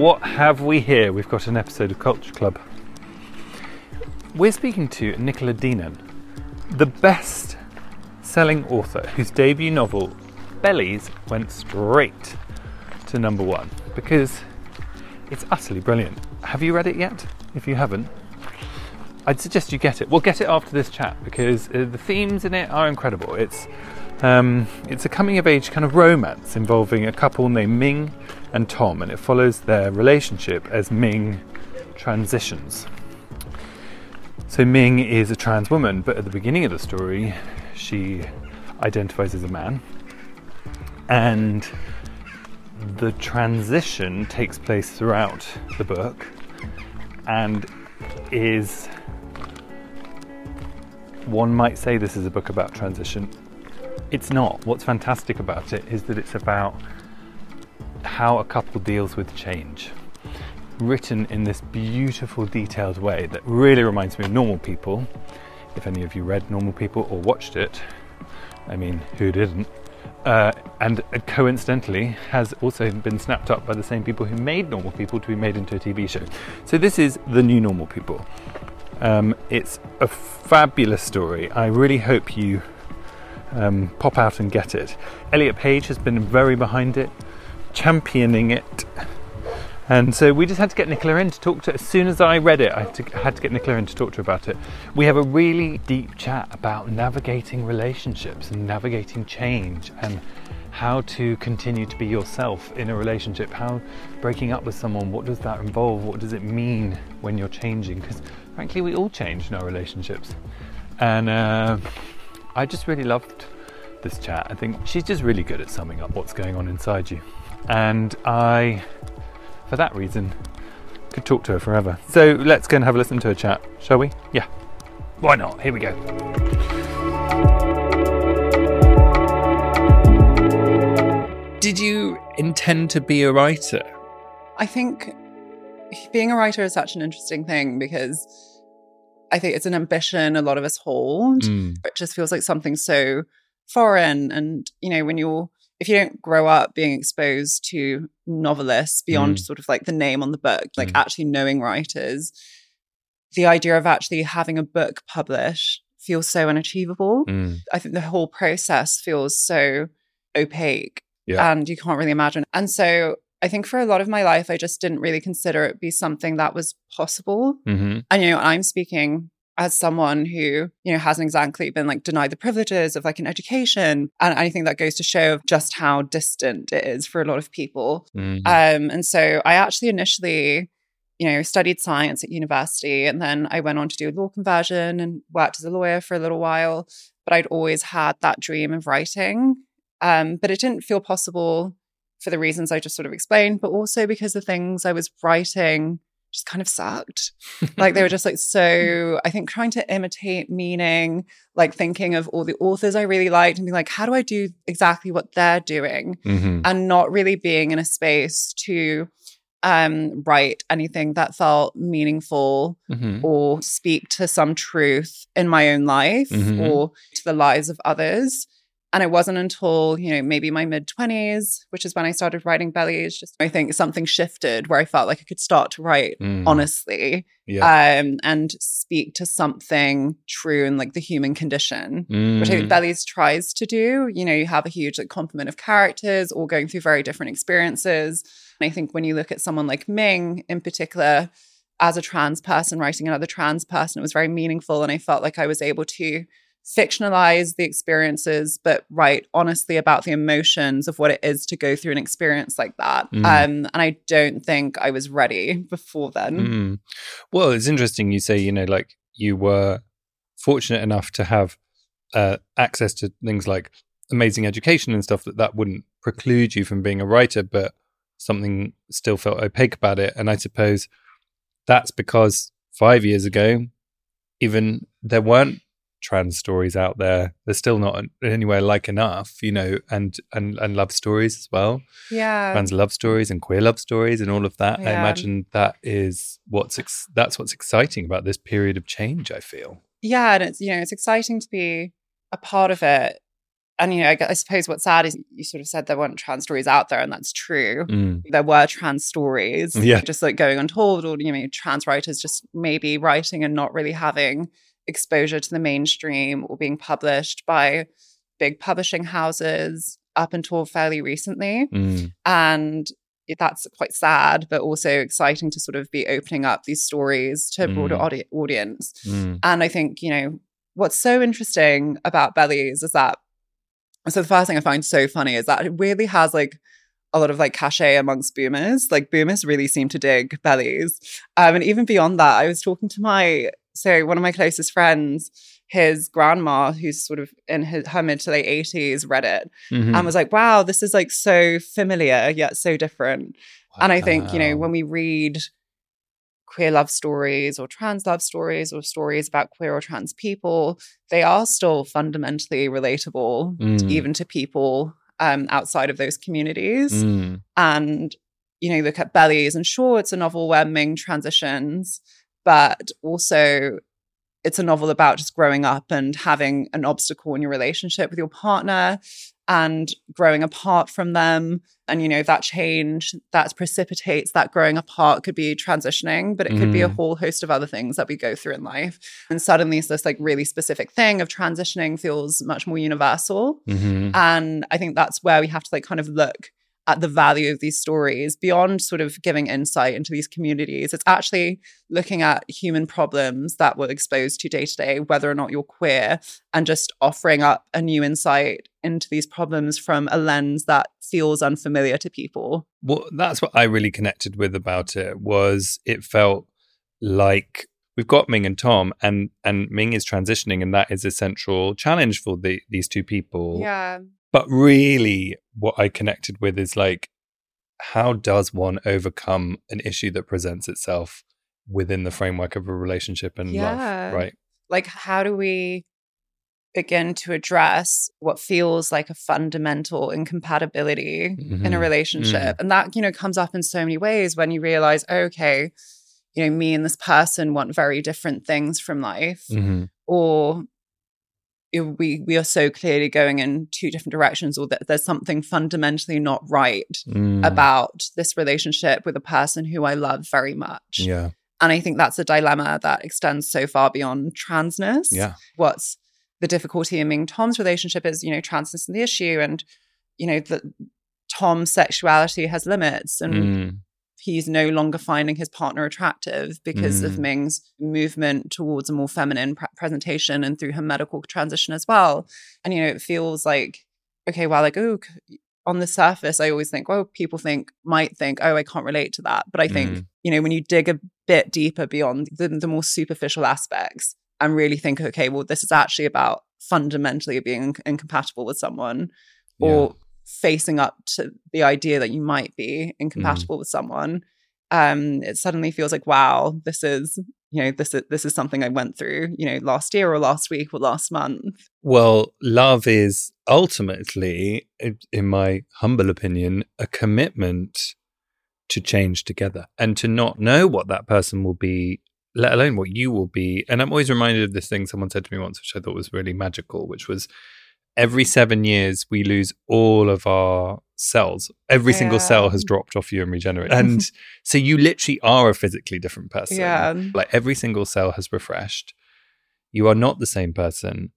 What have we here? We've got an episode of Culture Club. We're speaking to Nicola Dinan, the best selling author whose debut novel, Bellies, went straight to number one because it's utterly brilliant. Have you read it yet? If you haven't, I'd suggest you get it. We'll get it after this chat because uh, the themes in it are incredible. It's um, it's a coming of age kind of romance involving a couple named Ming and Tom, and it follows their relationship as Ming transitions. So Ming is a trans woman, but at the beginning of the story, she identifies as a man, and the transition takes place throughout the book and is one might say this is a book about transition. It's not. What's fantastic about it is that it's about how a couple deals with change. Written in this beautiful, detailed way that really reminds me of Normal People. If any of you read Normal People or watched it, I mean, who didn't? Uh, and coincidentally has also been snapped up by the same people who made Normal People to be made into a TV show. So this is the new Normal People. Um, it's a fabulous story. I really hope you um, pop out and get it. Elliot Page has been very behind it, championing it. And so we just had to get Nicola in to talk to. As soon as I read it, I had to, had to get Nicola in to talk to her about it. We have a really deep chat about navigating relationships and navigating change and how to continue to be yourself in a relationship. How breaking up with someone, what does that involve? What does it mean when you're changing? Because frankly, we all change in our relationships. And uh, I just really loved this chat. I think she's just really good at summing up what's going on inside you. And I for that reason, could talk to her forever. So let's go and have a listen to her chat, shall we? Yeah. Why not? Here we go. Did you intend to be a writer? I think being a writer is such an interesting thing because I think it's an ambition a lot of us hold. Mm. It just feels like something so foreign. And, you know, when you're if you don't grow up being exposed to novelists beyond Mm. sort of like the name on the book, like Mm. actually knowing writers, the idea of actually having a book published feels so unachievable. Mm. I think the whole process feels so opaque Yeah. and you can't really imagine. And so I think for a lot of my life, I just didn't really consider it be something that was possible. hmm And, you know, I'm speaking as someone who, you know, hasn't exactly been like denied the privileges of like an education. And anything that goes to show just how distant it is for a lot of people. Mm. Um, and so I actually initially, you know, studied science at university and then I went on to do law conversion and worked as a lawyer for a little while. But I'd always had that dream of writing. Um, but it didn't feel possible for the reasons I just sort of explained, but also because the things I was writing just kind of sucked. like they were just like so, I think trying to imitate meaning, like thinking of all the authors I really liked and being like, how do I do exactly what they're doing? Mhm. and not really being in a space to um, write anything that felt meaningful Mhm. or speak to some truth in my own life Mhm. or to the lives of others. And it wasn't until, you know, maybe my mid 20s, which is when I started writing bellies, just I think something shifted where I felt like I could start to write Mm. honestly Yeah. um, and speak to something true and like the human condition Mm. which I think Bellies tries to do. You know, you have a huge like complement of characters all going through very different experiences. And I think when you look at someone like Ming in particular, as a trans person writing another trans person, it was very meaningful. And I felt like I was able to fictionalize the experiences, but write honestly about the emotions of what it is to go through an experience like that. Mm. Um, and I don't think I was ready before then. Mm. Well, it's interesting you say, you know, like you were fortunate enough to have uh, access to things like amazing education and stuff that that wouldn't preclude you from being a writer, but something still felt opaque about it. And I suppose that's because five years ago, even there weren't trans stories out there. There's still not anywhere like enough, you know, and and and love stories as well Yeah. trans love stories and queer love stories and all of that. I imagine that is what's ex- that's what's exciting about this period of change. I feel. yeah and it's you know it's exciting to be a part of it and you know I, I suppose what's sad is you sort of said there weren't trans stories out there and that's true Mm. there were trans stories Yeah. just like going untold or you know trans writers just maybe writing and not really having exposure to the mainstream or being published by big publishing houses up until fairly recently Mm. and that's quite sad but also exciting to sort of be opening up these stories to a broader Mm. audi- audience Mm. and I think, you know, what's so interesting about Bellies is that, so the first thing I find so funny is that it really has like a lot of like cachet amongst boomers. Like boomers really seem to dig Bellies. Um, and even beyond that, I was talking to my, so one of my closest friends, his grandma, who's sort of in his, her mid to late 80s, read it Mhm. and was like, wow, this is like so familiar yet so different. And I think, you know, when we read queer love stories or trans love stories or stories about queer or trans people, they are still fundamentally relatable Mm. even to people um, outside of those communities. Mm. And, you know, look at Bellies, and sure, it's a novel where Ming transitions, but also it's a novel about just growing up and having an obstacle in your relationship with your partner and growing apart from them. And, you know, that change that precipitates that growing apart could be transitioning, but it could be a Mm. whole host of other things that we go through in life. And suddenly, it's this like really specific thing of transitioning feels much more universal. Mhm. And I think that's where we have to like kind of look at the value of these stories beyond sort of giving insight into these communities. It's actually looking at human problems that we're exposed to day to day, whether or not you're queer, and just offering up a new insight into these problems from a lens that feels unfamiliar to people. Well, that's what I really connected with about it. Was it felt like we've got Ming and Tom, and and Ming is transitioning, and that is a central challenge for the these two people. Yeah. But really, what I connected with is like, how does one overcome an issue that presents itself within the framework of a relationship and Yeah. love? Right. Like, how do we begin to address what feels like a fundamental incompatibility in a Mhm. relationship? And that, you know, comes up in so many ways when you realize, okay, you know, me and this person want very different things from life, hmm or we we are so clearly going in two different directions, or that there's something fundamentally not right Mm. about this relationship with a person who I love very much. Yeah. And I think that's a dilemma that extends so far beyond transness. Yeah. What's the difficulty in Ming Tom's relationship is, you know, transness is the issue and, you know, that Tom's sexuality has limits and Mm. He's no longer finding his partner attractive because of Mm. Ming's movement towards a more feminine pre- presentation and through her medical transition as well. And, you know, it feels like, okay, well, like, oh, on the surface, I always think, well, people think, might think, oh, I can't relate to that. But I think, Mm. you know, when you dig a bit deeper beyond the, the more superficial aspects and really think, okay, well, this is actually about fundamentally being incompatible with someone or facing up to the idea that you might be incompatible with someone um it suddenly feels like wow this is you know this is this is something i went through you know last year or last week or last month Well, love is ultimately, in my humble opinion, a commitment to change together and to not know what that person will be, let alone what you will be. And I'm always reminded of this thing someone said to me once, which I thought was really magical, which was every seven years we lose all of our cells. Every single cell has dropped off you and regenerated. And so you literally are a physically different person. Yeah. Like every single cell has refreshed. You are not the same person,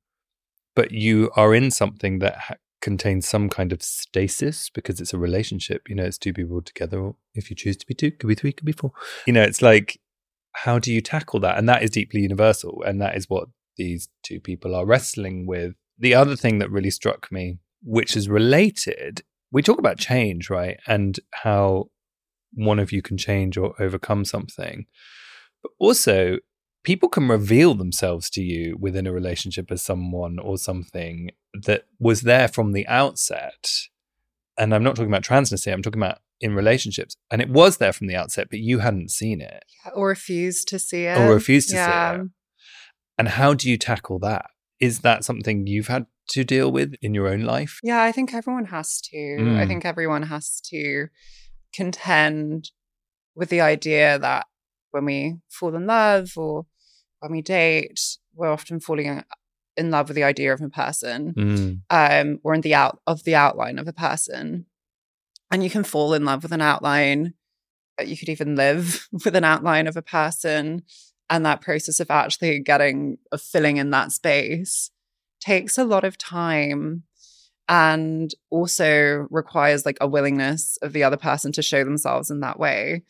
but you are in something that ha- contains some kind of stasis because it's a relationship. You know, it's two people together. Or if you choose to be two, could be three, could be four. You know, it's like, how do you tackle that? And that is deeply universal. And that is what these two people are wrestling with. The other thing that really struck me, which is related, we talk about change, right? And how one of you can change or overcome something. But also, people can reveal themselves to you within a relationship as someone or something that was there from the outset. And I'm not talking about transness here, I'm talking about in relationships. And it was there from the outset, but you hadn't seen it Or refused to see it. or refused to yeah. see it. And how do you tackle that? Is that something you've had to deal with in your own life? Yeah, I think everyone has to. I Mm. think everyone has to contend with the idea that when we fall in love or when we date, we're often falling in love with the idea of a person Mm. um, or in the out of the outline of a person. And you can fall in love with an outline. You could even live with an outline of a person. And that process of actually getting of filling in that space takes a lot of time and also requires like a willingness of the other person to show themselves in that way.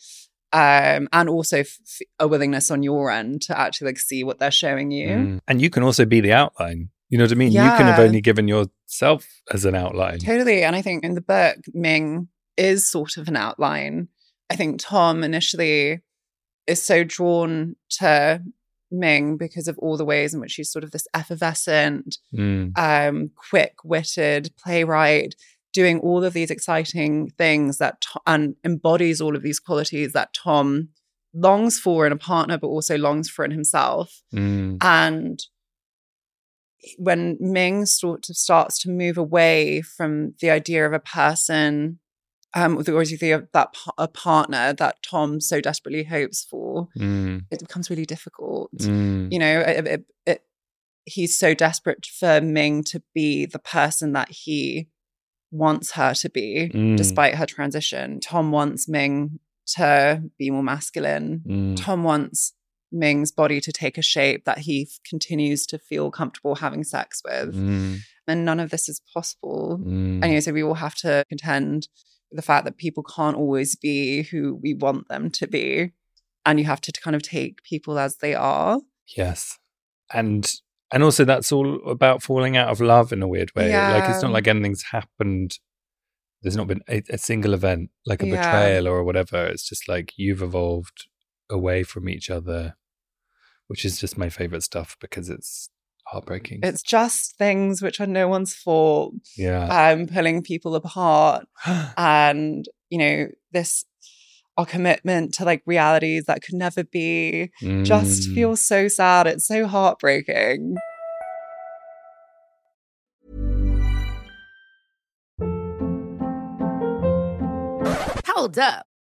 Um, and also f- a willingness on your end to actually like see what they're showing you. Mm. And you can also be the outline. You know what I mean? You can have only given yourself as an outline. Totally. And I think in the book, Ming is sort of an outline. I think Tom initially is so drawn to Ming because of all the ways in which she's sort of this effervescent, Mm. um, quick-witted playwright, doing all of these exciting things that and embodies all of these qualities that Tom longs for in a partner, but also longs for in himself. Mm. And when Ming sort of starts to move away from the idea of a person, um, the idea of that a partner that Tom so desperately hopes for, Mm. it becomes really difficult. Mm. You know, it, it, it, he's so desperate for Ming to be the person that he wants her to be, Mm. despite her transition. Tom wants Ming to be more masculine. Mm. Tom wants Ming's body to take a shape that he f- continues to feel comfortable having sex with. Mm. And none of this is possible. Mm. And so we all have to contend with the fact that people can't always be who we want them to be. And you have to kind of take people as they are. Yes. And and also that's all about falling out of love in a weird way. Like it's not like anything's happened. There's not been a, a single event like a Yeah. betrayal or whatever. It's just like you've evolved away from each other, which is just my favorite stuff because it's heartbreaking. It's just things which are no one's fault, yeah. um, pulling people apart. And, you know, this our commitment to like realities that could never be just Mm. feels so sad. It's so heartbreaking. Hold up.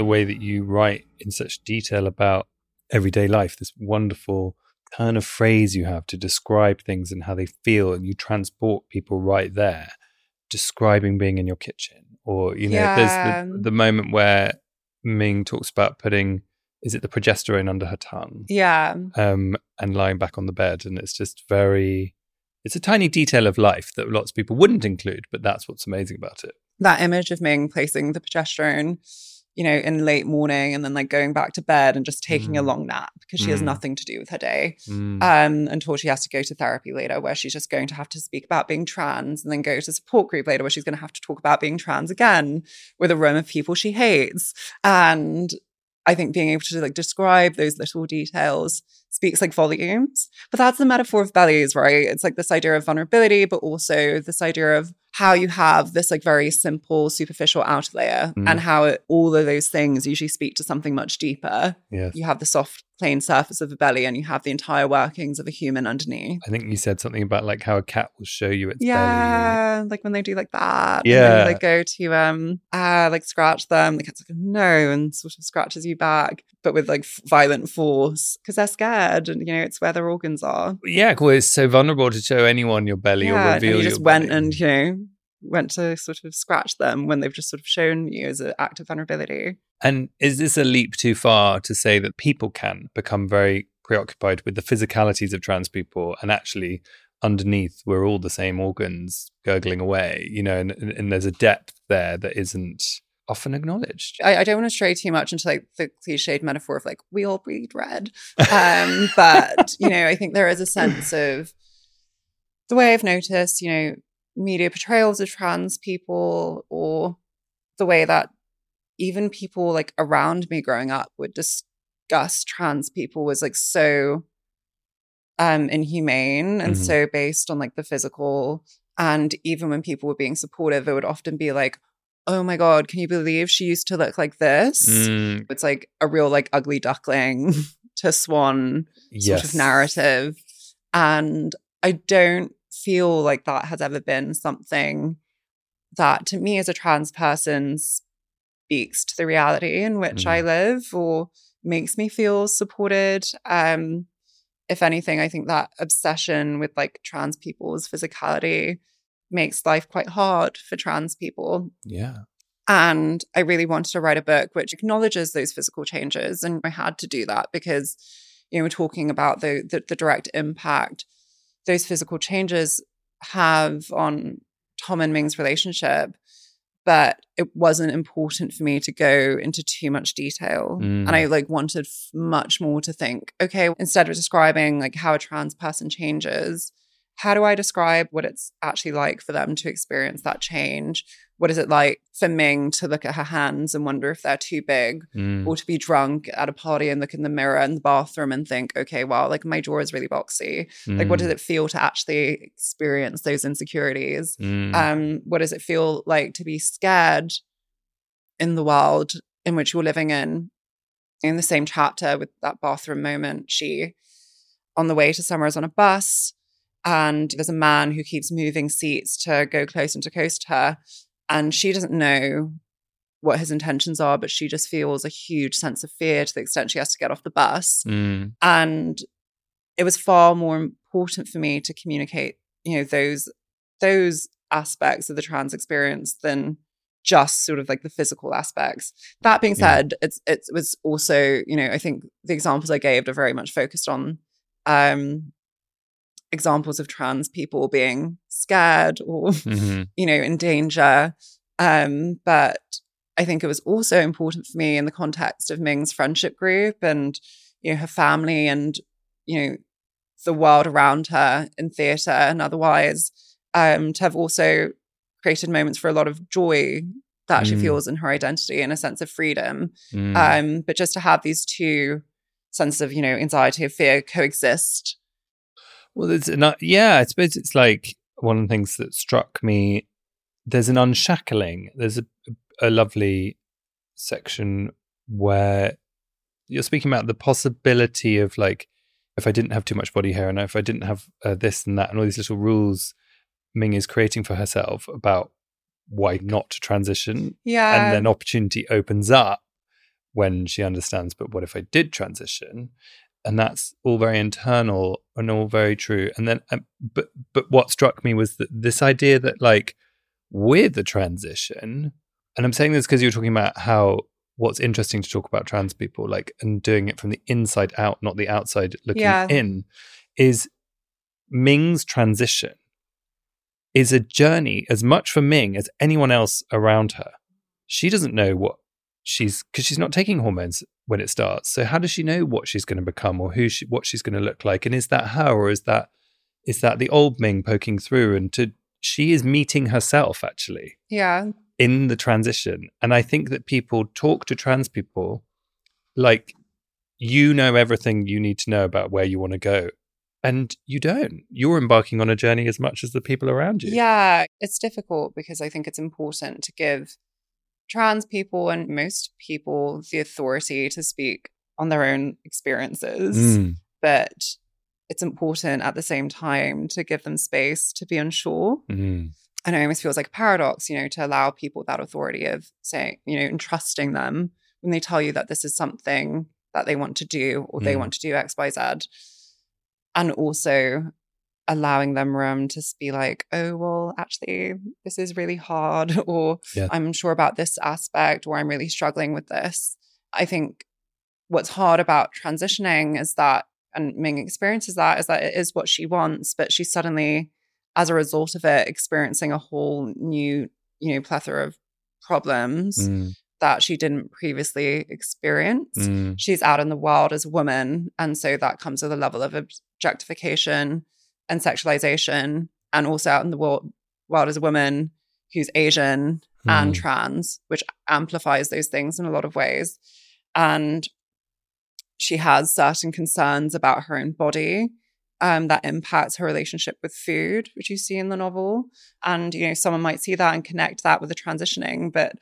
The way that you write in such detail about everyday life, this wonderful turn of phrase you have to describe things and how they feel, and you transport people right there, describing being in your kitchen. Or, you know, Yeah. there's the, the moment where Ming talks about putting, is it the progesterone under her tongue? Yeah. Um, and lying back on the bed. And it's just very it's a tiny detail of life that lots of people wouldn't include, but that's what's amazing about it. That image of Ming placing the progesterone, you know, in late morning and then like going back to bed and just taking a Mm. long nap because she has Mm. nothing to do with her day. Mm. um, until she has to go to therapy later, where she's just going to have to speak about being trans, and then go to support group later, where she's going to have to talk about being trans again with a room of people she hates. And I think being able to like describe those little details speaks like volumes. But that's the metaphor of bellies, right? It's like this idea of vulnerability, but also this idea of how you have this like very simple, superficial outer layer, Mm. and how it, all of those things usually speak to something much deeper yes. you have the soft plain surface of a belly and you have the entire workings of a human underneath I think you said something about like how a cat will show you its belly. yeah like when they do like that Yeah. they go to um uh like scratch them the cat's like no and sort of scratches you back but with like f- violent force because they're scared and you know it's where their organs are Yeah, cool. It's so vulnerable to show anyone your belly yeah or and reveal you your just went belly. and you know went to sort of scratch them when they've just sort of shown you as an act of vulnerability And is this a leap too far to say that people can become very preoccupied with the physicalities of trans people and actually underneath we're all the same organs gurgling away, you know, and, and there's a depth there that isn't often acknowledged. I, I don't want to stray too much into like the cliched metaphor of like we all breed red, um, but you know, I think there is a sense of the way I've noticed, you know, media portrayals of trans people, or the way that even people like around me growing up would discuss trans people was like so um inhumane and Mhm. so based on like the physical and even when people were being supportive it would often be like oh my god can you believe she used to look like this? Mm, it's like a real like ugly duckling to swan sort of narrative. And i don't feel like that has ever been something that to me as a trans person speaks to the reality in which i live or makes me feel supported. Um if anything i think that obsession with like trans people's physicality makes life quite hard for trans people Yeah. and I really wanted to write a book which acknowledges those physical changes. And I had to do that because, you know, we're talking about the, the, the direct impact those physical changes have on Tom and Ming's relationship. But it wasn't important for me to go into too much detail. Mm. And I like wanted f- much more to think, okay, instead of describing like how a trans person changes, how do I describe what it's actually like for them to experience that change? What is it like for Ming to look at her hands and wonder if they're too big, Mm. or to be drunk at a party and look in the mirror in the bathroom and think, okay, well, like my jaw is really boxy. Like, what does Mm. it feel to actually experience those insecurities? Mm. Um, what does it feel like to be scared in the world in which you're living in? In the same chapter with that bathroom moment, she on the way to somewhere is on a bus, and there's a man who keeps moving seats to go close and to coast her, and she doesn't know what his intentions are, but she just feels a huge sense of fear to the extent she has to get off the bus. Mm. And it was far more important for me to communicate, you know, those those aspects of the trans experience than just sort of like the physical aspects. That being Yeah. said, it's it was also, you know, I think the examples I gave are very much focused on um examples of trans people being scared or Mhm. you know in danger um but i think it was also important for me in the context of ming's friendship group and you know her family and you know the world around her in theatre and otherwise um to have also created moments for a lot of joy that she Mm. feels in her identity and a sense of freedom Mm. um but just to have these two senses of you know anxiety of fear coexist Well, there's not. Yeah, I suppose it's like one of the things that struck me. There's an unshackling. There's a, a lovely section where you're speaking about the possibility of like, if I didn't have too much body hair and if I didn't have uh, this and that and all these little rules Ming is creating for herself about why not to transition, yeah and then opportunity opens up when she understands but what if i did transition and that's all very internal and all very true and then um, but but what struck me was that this idea that like with the transition and i'm saying this because you're talking about how what's interesting to talk about trans people like and doing it from the inside out not the outside looking Yeah. in is Ming's transition is a journey as much for Ming as anyone else around her. She doesn't know what she's because she's not taking hormones when it starts. So how does she know what she's going to become or who she, what she's going to look like? And is that her or is that is that the old Ming poking through? And to she is meeting herself actually Yeah. in the transition. And I think that people talk to trans people like you know everything you need to know about where you want to go. And you don't. You're embarking on a journey as much as the people around you. Yeah, it's difficult because I think it's important to give trans people and most people the authority to speak on their own experiences. Mm, But it's important at the same time to give them space to be unsure. mm, And it almost feels like a paradox, you know, to allow people that authority of saying, you know, and trusting them when they tell you that this is something that they want to do or they Mm. want to do X, Y, Z. And also allowing them room to be like, oh, well, actually, this is really hard, or Yeah. I'm unsure about this aspect, or I'm really struggling with this. I think what's hard about transitioning is that, and Ming experiences that, is that it is what she wants, but she suddenly, as a result of it, experiencing a whole new, you know, plethora of problems mm, that she didn't previously experience mm, she's out in the world as a woman. And so that comes with a level of objectification and sexualization, and also out in the world, world as a woman who's Asian and Mm. trans, which amplifies those things in a lot of ways. And she has certain concerns about her own body. Um, that impacts her relationship with food, which you see in the novel. And, you know, someone might see that and connect that with the transitioning, but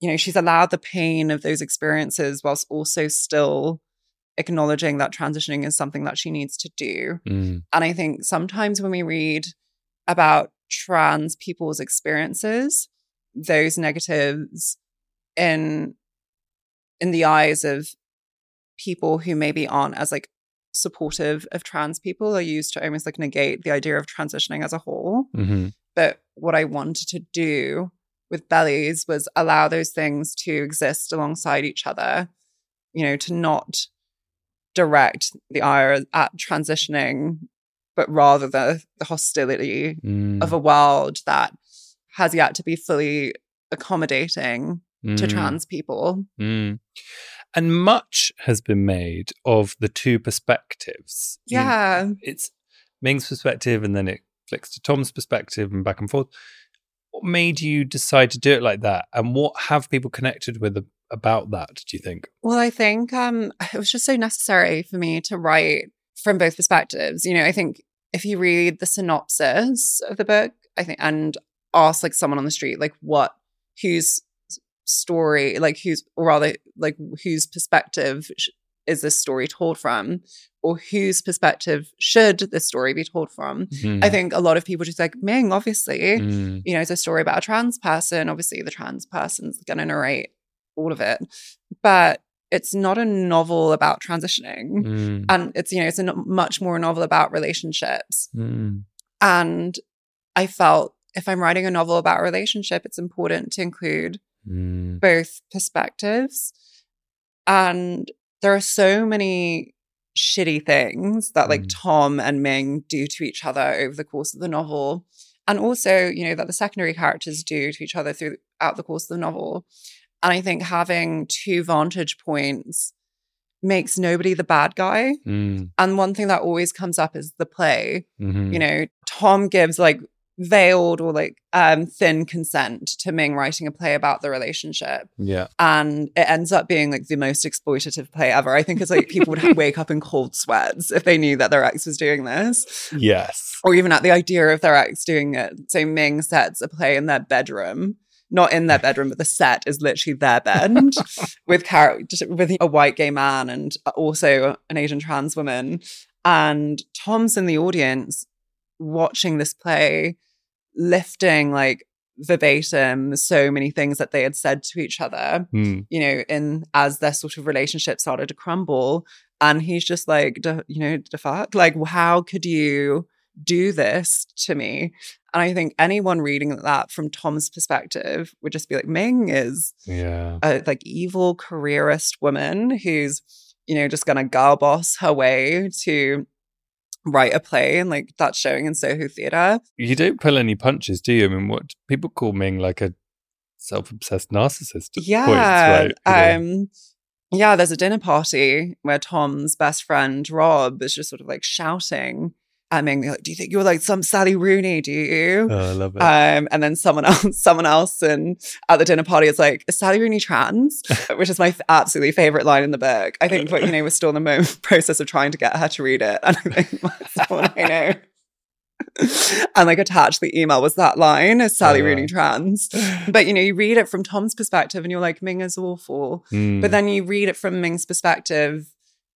you know, she's allowed the pain of those experiences whilst also still acknowledging that transitioning is something that she needs to do. mm, And I think sometimes when we read about trans people's experiences, those negatives in in the eyes of people who maybe aren't as like supportive of trans people are used to almost like negate the idea of transitioning as a whole. mhm, But what I wanted to do with bellies was allow those things to exist alongside each other, you know, to not direct the ire at transitioning, but rather the, the hostility mm, of a world that has yet to be fully accommodating to mm, trans people. mm. And much has been made of the two perspectives. You- Yeah. it's Ming's perspective and then it flicks to Tom's perspective and back and forth. What made you decide to do it like that? And what have people connected with about that, do you think? Well, I think um, it was just so necessary for me to write from both perspectives. You know, I think if you read the synopsis of the book, I think, and ask like someone on the street, like what, whose story, like whose, or rather, like whose perspective sh- is this story told from, or whose perspective should this story be told from? I think a lot of people just like Ming, obviously, Mm, you know, it's a story about a trans person. Obviously, the trans person's going to narrate all of it, but it's not a novel about transitioning. mm, And it's, you know, it's a much more novel about relationships. mm, And I felt if I'm writing a novel about a relationship, it's important to include mm, both perspectives. And there are so many shitty things that like Mm. Tom and Ming do to each other over the course of the novel. And also, you know, that the secondary characters do to each other throughout the course of the novel. And I think having two vantage points makes nobody the bad guy. mm, And one thing that always comes up is the play mhm. you know tom gives like veiled or like um thin consent to ming writing a play about the relationship yeah. and it ends up being like the most exploitative play ever i think it's like people would wake up in cold sweats if they knew that their ex was doing this Yes. or even at the idea of their ex doing it so ming sets a play in their bedroom not in their bedroom, but the set is literally their bed with just with a white gay man and also an Asian trans woman. And Tom's in the audience watching this play, lifting like verbatim so many things that they had said to each other, Mm, you know, in as their sort of relationship started to crumble. And he's just like, you know, the fuck? Like, how could you do this to me? And I think anyone reading that from Tom's perspective would just be like, Ming is yeah. a like evil careerist woman who's, you know, just gonna girl boss her way to write a play and like that's showing in Soho Theatre. You don't pull any punches, do you? I mean, what people call Ming like a self-obsessed narcissist. Yeah. points, right? Know? Um yeah, there's a dinner party where Tom's best friend Rob is just sort of like shouting at Ming, like, Do you think you're like some Sally Rooney, do you? oh, I love it. Um, and then someone else, someone else, and at the dinner party it's like, "Is Sally Rooney trans?" Which is my f- absolutely favorite line in the book. I think, but you know, we're still in the mo- process of trying to get her to read it, and I think someone I know, and like attached the email was that line: "Is Sally Oh, Rooney trans?" But you know, you read it from Tom's perspective, and you're like, "Ming is awful," Mm, but then you read it from Ming's perspective,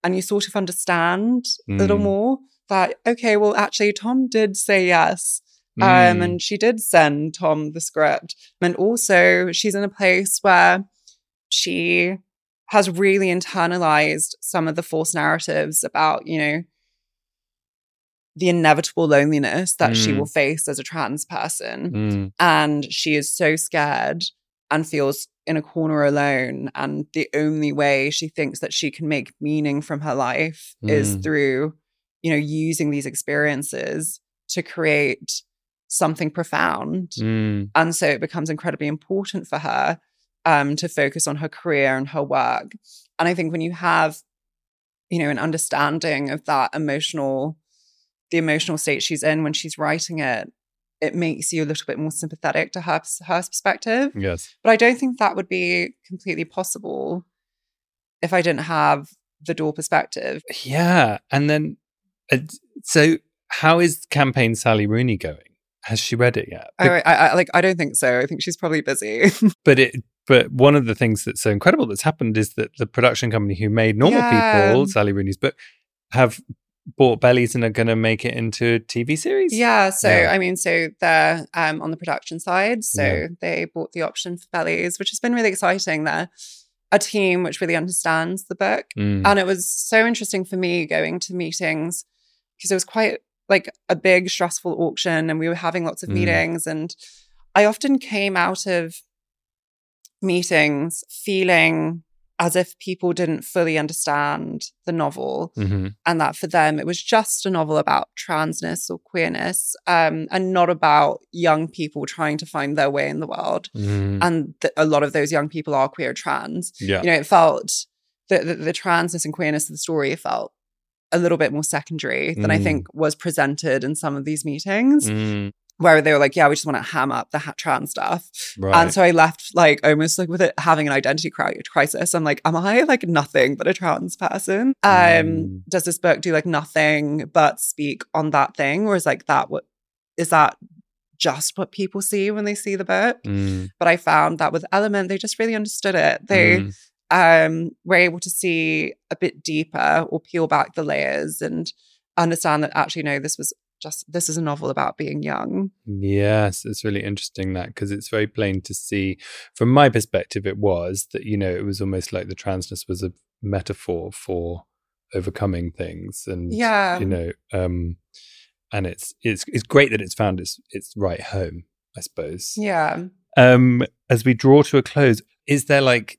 and you sort of understand a little Mm. more that okay, well, actually, Tom did say yes. Um, mm, and she did send Tom the script. And also, she's in a place where she has really internalized some of the false narratives about, you know, the inevitable loneliness that she Mm. will face as a trans person. mm, And she is so scared and feels in a corner alone. And the only way she thinks that she can make meaning from her life is Mm. through, you know, using these experiences to create something profound. mm, And so it becomes incredibly important for her um, to focus on her career and her work. And I think when you have, you know, an understanding of that emotional, the emotional state she's in when she's writing it, it makes you a little bit more sympathetic to her her perspective. yes. But I don't think that would be completely possible if I didn't have the dual perspective. Yeah. And then, so how is campaign Sally Rooney going? Has she read it yet? I, I, I like. I don't think so. I think she's probably busy. but it but one of the things that's so incredible that's happened is that the production company who made normal Yeah. people sally rooney's book have bought bellies and are going to make it into a tv series Yeah, so Yeah. I mean, so they're um, on the production side, so Yeah. they bought the option for Bellies, which has been really exciting. They're a team which really understands the book, Mm. and it was so interesting for me going to meetings because it was quite like a big stressful auction, and we were having lots of Mm. meetings, and I often came out of meetings feeling as if people didn't fully understand the novel Mhm. and that for them it was just a novel about transness or queerness um, and not about young people trying to find their way in the world Mm. and th- a lot of those young people are queer trans yeah you know it felt the, the, the transness and queerness of the story felt a little bit more secondary than i Mm. think was presented in some of these meetings Mm. where they were like yeah we just want to ham up the ha- trans stuff right and so I left like almost like with it having an identity cri- crisis. I'm like, am I like nothing but a trans person? Um, Mm. does this book do like nothing but speak on that thing, or is like that what is that just what people see when they see the book? Mm. But I found that with Element, they just really understood it. They Mm. Um were able to see a bit deeper or peel back the layers and understand that actually no, this was just this is a novel about being young. Yes, it's really interesting that because it's very plain to see from my perspective. It was that you know it was almost like the transness was a metaphor for overcoming things, and Yeah. you know, um, and it's it's it's great that it's found its its right home. I suppose. Yeah. Um, as we draw to a close, is there like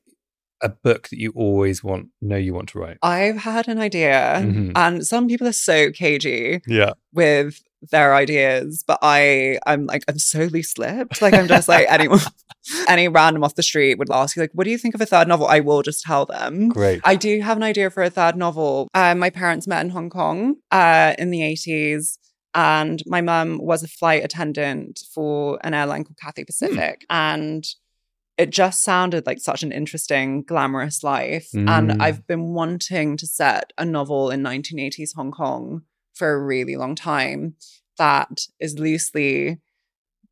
a book that you always want know you want to write? I've had an idea, Mhm. and some people are so cagey Yeah. with their ideas, but I, I'm like, I'm so loose lipped. Like, I'm just like anyone, any random off the street would ask you, like, what do you think of a third novel? I will just tell them. Great. I do have an idea for a third novel. Uh, my parents met in Hong Kong uh, in the 80s. And my mum was a flight attendant for an airline called Cathay Pacific. And it just sounded like such an interesting, glamorous life. Mm. And I've been wanting to set a novel in 1980s Hong Kong for a really long time that is loosely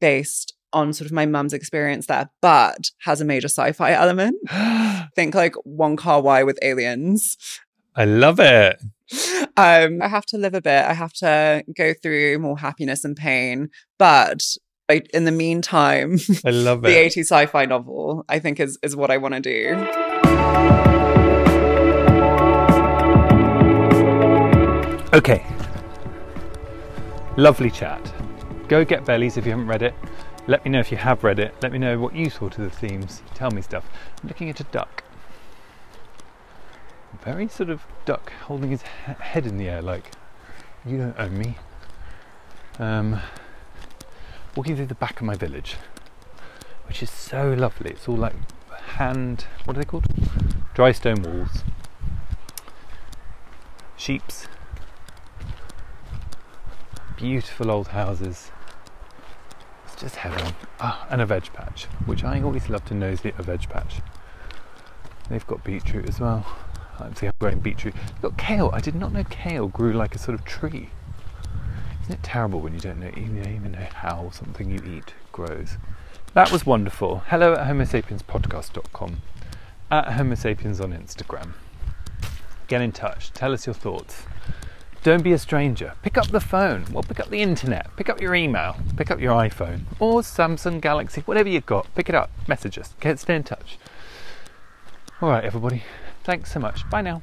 based on sort of my mum's experience there, but has a major sci-fi element. Think like Wong Kar Wai with aliens. I love it. Um, I have to live a bit. I have to go through more happiness and pain, but I, in the meantime, I love it. the it. 80s sci-fi novel I think is is what I want to do. Okay. Lovely chat. Go get Bellies if you haven't read it. Let me know if you have read it. Let me know what you thought of the themes. Tell me stuff. I'm looking at a duck. Very sort of duck holding his he- head in the air like You don't own me. Um, walking through the back of my village, which is so lovely. It's all like hand, what are they called? Dry stone walls. Sheeps. Beautiful old houses. It's just heaven. Ah, and a veg patch, which I always love to nosy a veg patch. They've got beetroot as well. I'm seeing growing beetroot. They've got kale. I did not know kale grew like a sort of tree. Isn't it terrible when you don't know even, even know how something you eat grows? That was wonderful. Hello at homosapienspodcast.com. At Homo Sapiens on Instagram. Get in touch. Tell us your thoughts. Don't be a stranger. Pick up the phone. Well, pick up the internet. Pick up your email. Pick up your iPhone or Samsung Galaxy, whatever you've got. Pick it up. Message us. Get stay in touch. All right, everybody. Thanks so much. Bye now.